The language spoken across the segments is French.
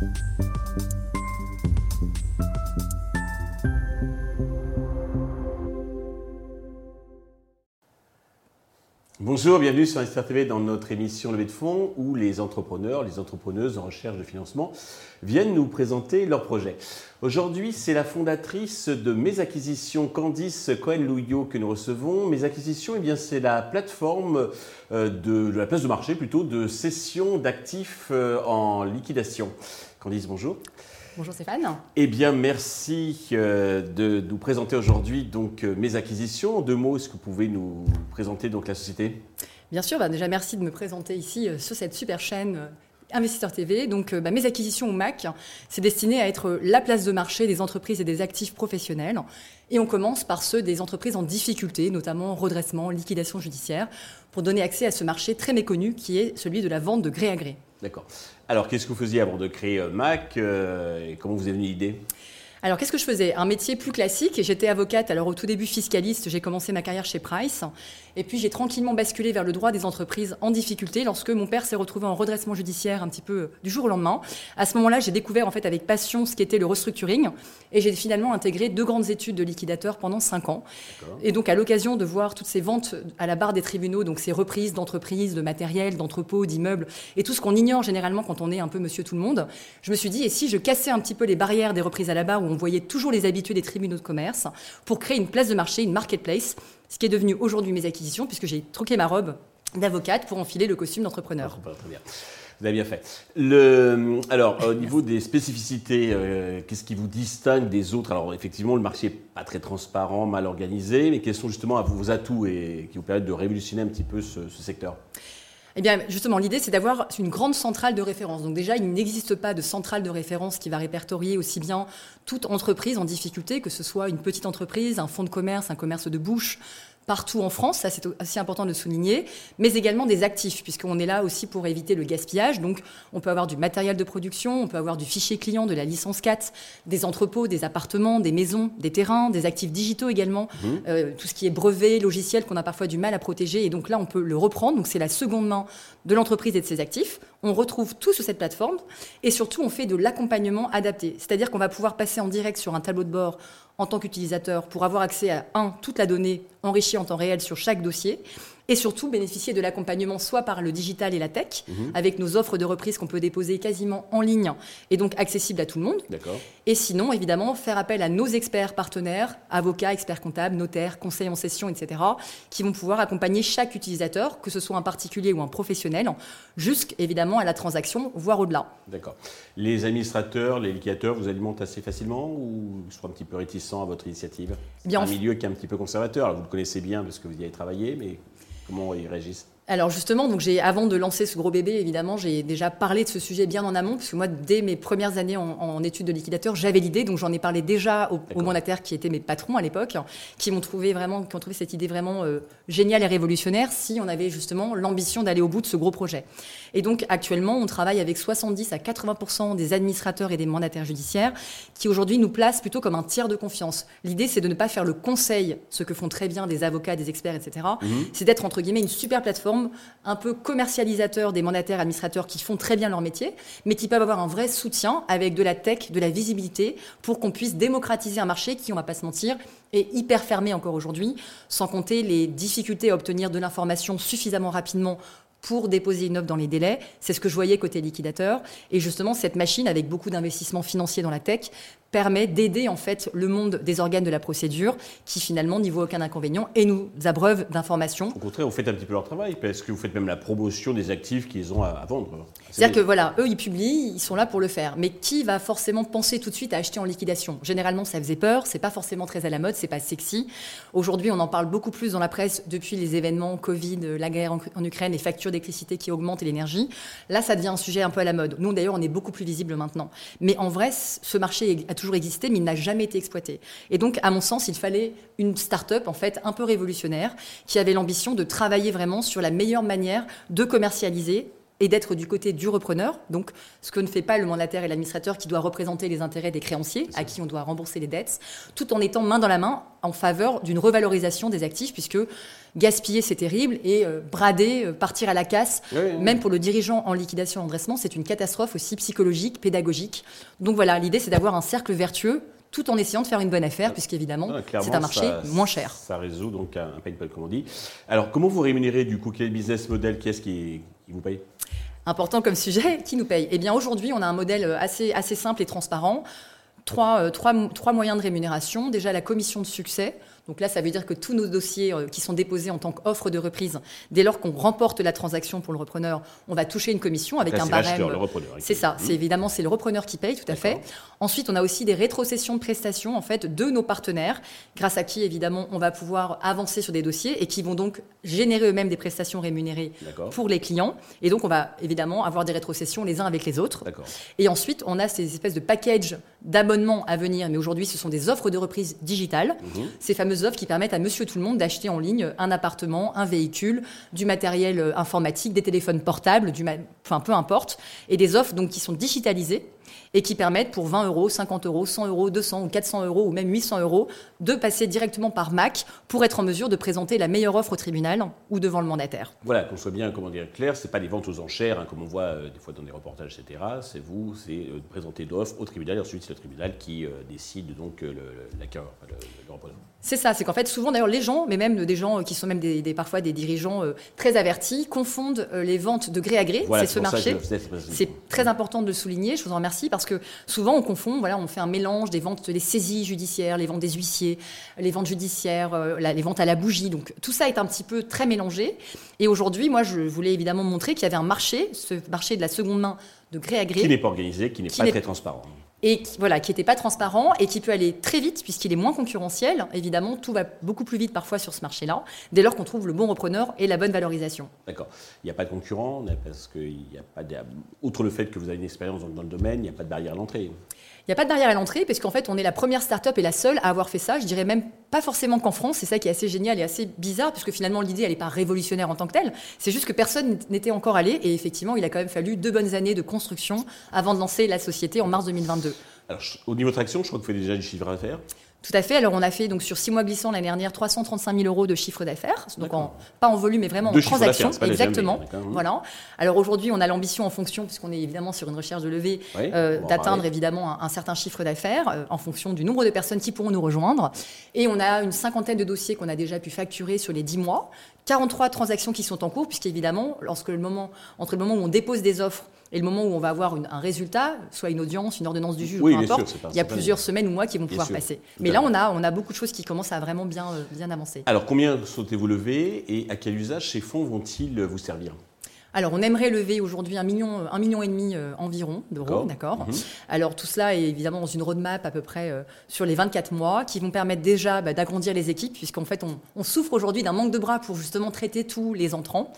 Thank you. Bonjour, bienvenue sur Investir TV dans notre émission Levée de fonds où les entrepreneurs, les entrepreneuses en recherche de financement viennent nous présenter leurs projets. Aujourd'hui, c'est la fondatrice de Mes Acquisitions, Candice Cohen-Louillot, que nous recevons. Mes Acquisitions, eh bien, c'est la plateforme euh, de, de, la place de marché plutôt de cession d'actifs euh, en liquidation. Candice, bonjour. Bonjour Stéphane. Eh bien, merci euh, de nous présenter aujourd'hui donc euh, mes acquisitions. En deux mots, est-ce que vous pouvez nous présenter donc la société? Bien sûr, bah, déjà merci de me présenter ici euh, sur cette super chaîne Investisseur TV. Donc, bah, mes acquisitions au MAC, c'est destiné à être la place de marché des entreprises et des actifs professionnels. Et on commence par ceux des entreprises en difficulté, notamment redressement, liquidation judiciaire, pour donner accès à ce marché très méconnu qui est celui de la vente de gré à gré. D'accord. Alors, qu'est-ce que vous faisiez avant de créer euh, Mac euh, et comment vous est venue l'idée? Alors, qu'est-ce que je faisais? Un métier plus classique. J'étais avocate. Alors, au tout début, fiscaliste. J'ai commencé ma carrière chez Price. Et puis, j'ai tranquillement basculé vers le droit des entreprises en difficulté lorsque mon père s'est retrouvé en redressement judiciaire un petit peu du jour au lendemain. À ce moment-là, j'ai découvert en fait avec passion ce qu'était le restructuring. Et j'ai finalement intégré deux grandes études de liquidateur pendant cinq ans. Et donc, à l'occasion de voir toutes ces ventes à la barre des tribunaux, donc ces reprises d'entreprises, de matériel, d'entrepôts, d'immeubles, et tout ce qu'on ignore généralement quand on est un peu monsieur tout le monde, je me suis dit, et si je cassais un petit peu les barrières des reprises à la barre on voyait toujours les habitués des tribunaux de commerce pour créer une place de marché, une marketplace, ce qui est devenu aujourd'hui mes acquisitions, puisque j'ai troqué ma robe d'avocate pour enfiler le costume d'entrepreneur. Ah, très bien. Vous avez bien fait. Alors, au niveau des spécificités, euh, qu'est-ce qui vous distingue des autres? Alors, effectivement, le marché n'est pas très transparent, mal organisé, mais quels sont justement vos atouts et qui vous permettent de révolutionner un petit peu ce secteur? Eh bien, justement, l'idée, c'est d'avoir une grande centrale de référence. Donc déjà, il n'existe pas de centrale de référence qui va répertorier aussi bien toute entreprise en difficulté, que ce soit une petite entreprise, un fonds de commerce, un commerce de bouche, partout en France, ça c'est assez important de souligner, mais également des actifs, puisqu'on est là aussi pour éviter le gaspillage. Donc on peut avoir du matériel de production, on peut avoir du fichier client, de la licence 4, des entrepôts, des appartements, des maisons, des terrains, des actifs digitaux également, mmh. euh, tout ce qui est brevet, logiciel qu'on a parfois du mal à protéger. Et donc là, on peut le reprendre. Donc c'est la seconde main de l'entreprise et de ses actifs. On retrouve tout sur cette plateforme et surtout on fait de l'accompagnement adapté. C'est-à-dire qu'on va pouvoir passer en direct sur un tableau de bord en tant qu'utilisateur pour avoir accès à, un, toute la donnée enrichie en temps réel sur chaque dossier, et surtout bénéficier de l'accompagnement soit par le digital et la tech, mhm. avec nos offres de reprise qu'on peut déposer quasiment en ligne et donc accessibles à tout le monde. Et sinon, évidemment, faire appel à nos experts partenaires, avocats, experts comptables, notaires, conseils en session, etc., qui vont pouvoir accompagner chaque utilisateur, que ce soit un particulier ou un professionnel, jusqu'évidemment à la transaction, voire au-delà. D'accord. Les administrateurs, les liquidateurs vous alimentent assez facilement ou sont un petit peu réticents à votre initiative? C'est un milieu qui est un petit peu conservateur. Alors, vous le connaissez bien parce que vous y avez travaillé, mais Comment ils réagissent alors justement, donc j'ai avant de lancer ce gros bébé, évidemment, j'ai déjà parlé de ce sujet bien en amont, parce que moi, dès mes premières années en, études de liquidateur, j'avais l'idée, donc j'en ai parlé déjà aux, mandataires qui étaient mes patrons à l'époque, qui m'ont trouvé vraiment, qui ont trouvé cette idée vraiment euh, géniale et révolutionnaire, si on avait justement l'ambition d'aller au bout de ce gros projet. Et donc actuellement, on travaille avec 70 à 80% des administrateurs et des mandataires judiciaires, qui aujourd'hui nous placent plutôt comme un tiers de confiance. L'idée, c'est de ne pas faire le conseil, ce que font très bien des avocats, des experts, etc. Mhm. C'est d'être entre guillemets une super plateforme un peu commercialisateur des mandataires administrateurs qui font très bien leur métier, mais qui peuvent avoir un vrai soutien avec de la tech, de la visibilité, pour qu'on puisse démocratiser un marché qui, on va pas se mentir, est hyper fermé encore aujourd'hui, sans compter les difficultés à obtenir de l'information suffisamment rapidement pour déposer une offre dans les délais. C'est ce que je voyais côté liquidateur. Et justement, cette machine, avec beaucoup d'investissements financiers dans la tech, permet d'aider en fait le monde des organes de la procédure qui finalement n'y voit aucun inconvénient et nous abreuve d'informations. Au contraire, vous faites un petit peu leur travail parce que vous faites même la promotion des actifs qu'ils ont à, vendre. C'est-à-dire que voilà, eux ils publient, ils sont là pour le faire. Mais qui va forcément penser tout de suite à acheter en liquidation? Généralement, ça faisait peur, c'est pas forcément très à la mode, c'est pas sexy. Aujourd'hui, on en parle beaucoup plus dans la presse depuis les événements Covid, la guerre en, Ukraine, les factures d'électricité qui augmentent l'énergie. Là, ça devient un sujet un peu à la mode. Nous d'ailleurs, on est beaucoup plus visible maintenant. Mais en vrai, ce marché a toujours existé, mais il n'a jamais été exploité. Et donc, à mon sens, il fallait une start-up, en fait, un peu révolutionnaire, qui avait l'ambition de travailler vraiment sur la meilleure manière de commercialiser et d'être du côté du repreneur, donc ce que ne fait pas le mandataire et l'administrateur qui doit représenter les intérêts des créanciers, à qui on doit rembourser les dettes, tout en étant main dans la main en faveur d'une revalorisation des actifs, puisque gaspiller c'est terrible et euh, brader, euh, partir à la casse, même pour le dirigeant en liquidation en dressement, c'est une catastrophe aussi psychologique, pédagogique. Donc voilà, l'idée c'est d'avoir un cercle vertueux tout en essayant de faire une bonne affaire, puisqu'évidemment, c'est un marché moins cher. Ça résout donc un pain point, comme on dit. Alors, comment vous rémunérez du coup Quel business model Qui est-ce qui, vous paye Important comme sujet, qui nous paye? Eh bien, aujourd'hui, on a un modèle assez, simple et transparent. Euh, trois moyens de rémunération. Déjà, la commission de succès. Donc là, ça veut dire que tous nos dossiers euh, qui sont déposés en tant qu'offre de reprise, dès lors qu'on remporte la transaction pour le repreneur, on va toucher une commission avec un barème. C'est ça. C'est évidemment c'est le repreneur qui paye, tout à fait. Ensuite, on a aussi des rétrocessions de prestations en fait de nos partenaires, grâce à qui évidemment on va pouvoir avancer sur des dossiers et qui vont donc générer eux-mêmes des prestations rémunérées pour les clients. Et donc on va évidemment avoir des rétrocessions les uns avec les autres. Et ensuite, on a ces espèces de packages d'abonnements à venir, mais aujourd'hui ce sont des offres de reprise digitales. Mhm. Ces fameuses offres qui permettent à monsieur tout le monde d'acheter en ligne un appartement, un véhicule, du matériel euh, informatique, des téléphones portables, du enfin peu importe, et des offres donc qui sont digitalisées et qui permettent pour 20 euros, 50 euros, 100 euros, 200 ou 400 euros ou même 800 euros de passer directement par Mac pour être en mesure de présenter la meilleure offre au tribunal ou devant le mandataire. Voilà, qu'on soit bien, comment dire, clair, c'est pas des ventes aux enchères, hein, comme on voit euh, des fois dans des reportages, etc. C'est vous, c'est euh, de présenter l'offre au tribunal et ensuite c'est le tribunal qui euh, décide donc l'acquéreur, le, le, repreneur. C'est ça, c'est qu'en fait souvent d'ailleurs les gens, mais même des gens qui sont même des, parfois des dirigeants très avertis, confondent les ventes de gré à gré. c'est ce marché. C'est très important de le souligner. Je vous en remercie parce que souvent on confond, voilà, on fait un mélange des ventes, des saisies judiciaires, les ventes des huissiers, les ventes judiciaires, euh, les ventes à la bougie. Donc tout ça est un petit peu très mélangé. Et aujourd'hui, moi, je voulais évidemment montrer qu'il y avait un marché, ce marché de la seconde main de gré à gré. Qui n'est pas organisé, qui n'est pas très transparent et qui, voilà, qui n'était pas transparent et qui peut aller très vite puisqu'il est moins concurrentiel. Évidemment, tout va beaucoup plus vite parfois sur ce marché-là, dès lors qu'on trouve le bon repreneur et la bonne valorisation. D'accord. Il n'y a pas de concurrent parce qu'il n'y a pas de... Outre le fait que vous avez une expérience dans le domaine, il n'y a pas de barrière à l'entrée. Il n'y a pas de barrière à l'entrée, parce qu'en fait, on est la première start-up et la seule à avoir fait ça. Je dirais même pas forcément qu'en France, c'est ça qui est assez génial et assez bizarre, puisque finalement, l'idée, elle n'est pas révolutionnaire en tant que telle. C'est juste que personne n'était encore allé, et effectivement, il a quand même fallu deux bonnes années de construction avant de lancer la société en mars 2022. Alors, au niveau traction, je crois que vous faites déjà du chiffre d'affaires. Tout à fait. Alors, on a fait donc sur six mois glissants l'année dernière 335 000 euros de chiffre d'affaires, donc pas en volume, mais vraiment en transaction. Exactement. Voilà. Alors aujourd'hui, on a l'ambition en fonction, puisqu'on est évidemment sur une recherche de levée, euh, d'atteindre évidemment un, certain chiffre d'affaires euh, en fonction du nombre de personnes qui pourront nous rejoindre. Et on a une cinquantaine de dossiers qu'on a déjà pu facturer sur les 10 mois, 43 transactions qui sont en cours, puisqu'évidemment, lorsque le moment, entre le moment où on dépose des offres et le moment où on va avoir un résultat, soit une audience, une ordonnance du juge, peu importe, il y a plusieurs semaines ou mois qui vont pouvoir passer. Mais là, on a, on a beaucoup de choses qui commencent à vraiment bien, euh, bien avancer. Alors, combien souhaitez-vous lever et à quel usage ces fonds vont-ils vous servir? Alors, on aimerait lever aujourd'hui un million, un million et demi euh, environ d'euros, d'accord. Mhm. Alors, tout cela est évidemment dans une roadmap à peu près euh, sur les 24 mois, qui vont permettre déjà bah, d'agrandir les équipes, puisqu'en fait, on, on souffre aujourd'hui d'un manque de bras pour justement traiter tous les entrants.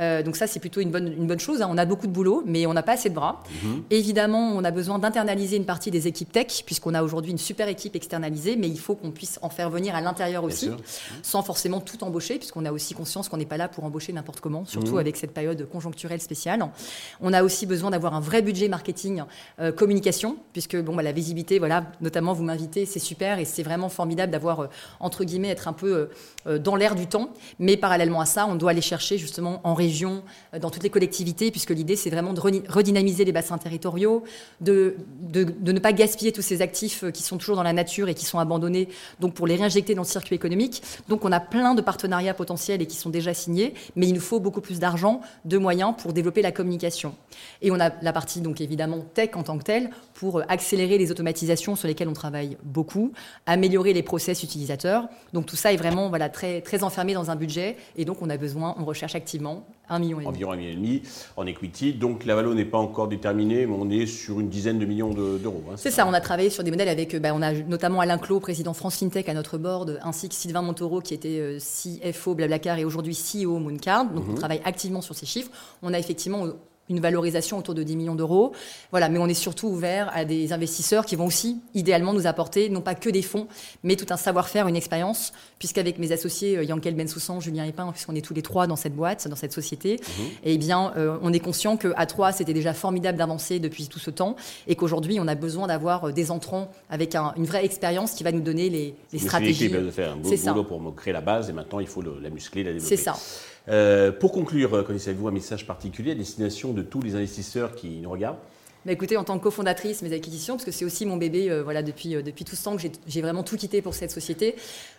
Euh, donc ça, c'est plutôt une bonne, une bonne chose. Hein. On a beaucoup de boulot, mais on n'a pas assez de bras. Mhm. Évidemment, on a besoin d'internaliser une partie des équipes tech, puisqu'on a aujourd'hui une super équipe externalisée, mais il faut qu'on puisse en faire venir à l'intérieur aussi, sans forcément tout embaucher, puisqu'on a aussi conscience qu'on n'est pas là pour embaucher n'importe comment, surtout mhm. avec cette période conjoncturelle spéciale. On a aussi besoin d'avoir un vrai budget marketing, euh, communication, puisque bon, bah, la visibilité, voilà, notamment vous m'invitez, c'est super et c'est vraiment formidable d'avoir, euh, entre guillemets, être un peu dans l'air du temps. Mais parallèlement à ça, on doit aller chercher justement en euh, dans toutes les collectivités, puisque l'idée, c'est vraiment de redynamiser les bassins territoriaux, de, ne pas gaspiller tous ces actifs euh, qui sont toujours dans la nature et qui sont abandonnés, donc pour les réinjecter dans le circuit économique. Donc on a plein de partenariats potentiels et qui sont déjà signés, mais il nous faut beaucoup plus d'argent, de moyens pour développer la communication. Et on a la partie, donc évidemment, tech en tant que telle, pour euh, accélérer les automatisations sur lesquelles on travaille beaucoup, améliorer les process utilisateurs. Donc tout ça est vraiment très enfermé dans un budget, et donc on a besoin, on recherche activement million Environ un million et demi en equity. Donc la valeur n'est pas encore déterminée, mais on est sur une dizaine de millions d'euros. Hein, c'est ça, on a travaillé sur des modèles avec, bah, on a notamment Alain Clos, président France FinTech à notre board, ainsi que Sylvain Montoro qui était euh, CFO Blablacar et aujourd'hui CEO Mooncard. Donc on mhm. travaille activement sur ces chiffres. On a effectivement une valorisation autour de 10 millions d'euros. Voilà, mais on est surtout ouvert à des investisseurs qui vont aussi idéalement nous apporter non pas que des fonds, mais tout un savoir-faire, une expérience, puisqu'avec mes associés euh, Yankel Bensoussan, Julien Epin, puisqu'on est tous les trois dans cette boîte, dans cette société, mhm. eh bien, euh, on est conscient qu'à trois, c'était déjà formidable d'avancer depuis tout ce temps, et qu'aujourd'hui, on a besoin d'avoir euh, des entrants avec une vraie expérience qui va nous donner les, les stratégies. faire un beau boulot pour créer la base, et maintenant, il faut la muscler, la développer. C'est ça. Euh, pour conclure, connaissez-vous un message particulier à destination de tous les investisseurs qui nous regardent? Bah, écoutez, en tant que cofondatrice, mes acquisitions, parce que c'est aussi mon bébé euh, voilà, depuis, euh, depuis tout ce temps que j'ai vraiment tout quitté pour cette société,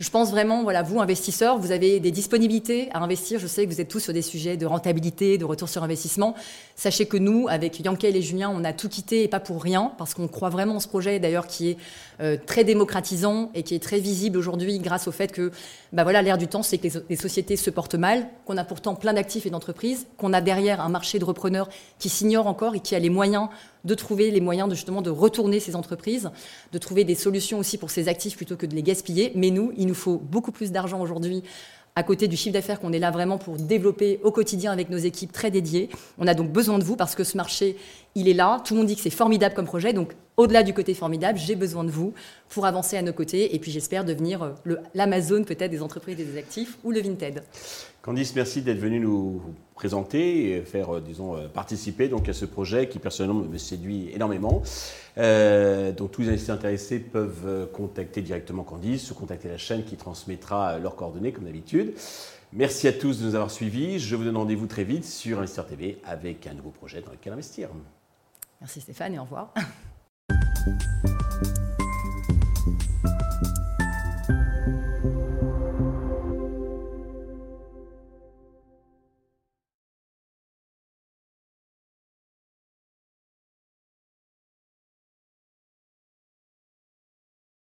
je pense vraiment, voilà, vous, investisseurs, vous avez des disponibilités à investir. Je sais que vous êtes tous sur des sujets de rentabilité, de retour sur investissement. Sachez que nous, avec Yankel et Julien, on a tout quitté et pas pour rien, parce qu'on croit vraiment en ce projet, d'ailleurs, qui est euh, très démocratisant et qui est très visible aujourd'hui grâce au fait que, bah voilà, l'ère du temps, c'est que les, sociétés se portent mal, qu'on a pourtant plein d'actifs et d'entreprises, qu'on a derrière un marché de repreneurs qui s'ignore encore et qui a les moyens de trouver les moyens de justement de retourner ces entreprises, de trouver des solutions aussi pour ces actifs plutôt que de les gaspiller. Mais nous, il nous faut beaucoup plus d'argent aujourd'hui à côté du chiffre d'affaires qu'on est là vraiment pour développer au quotidien avec nos équipes très dédiées. On a donc besoin de vous parce que ce marché, il est là. Tout le monde dit que c'est formidable comme projet. Donc, au-delà du côté formidable, j'ai besoin de vous pour avancer à nos côtés. Et puis, j'espère devenir euh, l'Amazon peut-être des entreprises et des actifs ou le Vinted. Candice, merci d'être venu nous présenter et faire, euh, disons, euh, participer donc, à ce projet qui personnellement me séduit énormément. Euh, donc tous les investisseurs intéressés peuvent contacter directement Candice ou contacter la chaîne qui transmettra leurs coordonnées comme d'habitude. Merci à tous de nous avoir suivis. Je vous donne rendez-vous très vite sur Investir TV avec un nouveau projet dans lequel investir. Merci Stéphane et au revoir.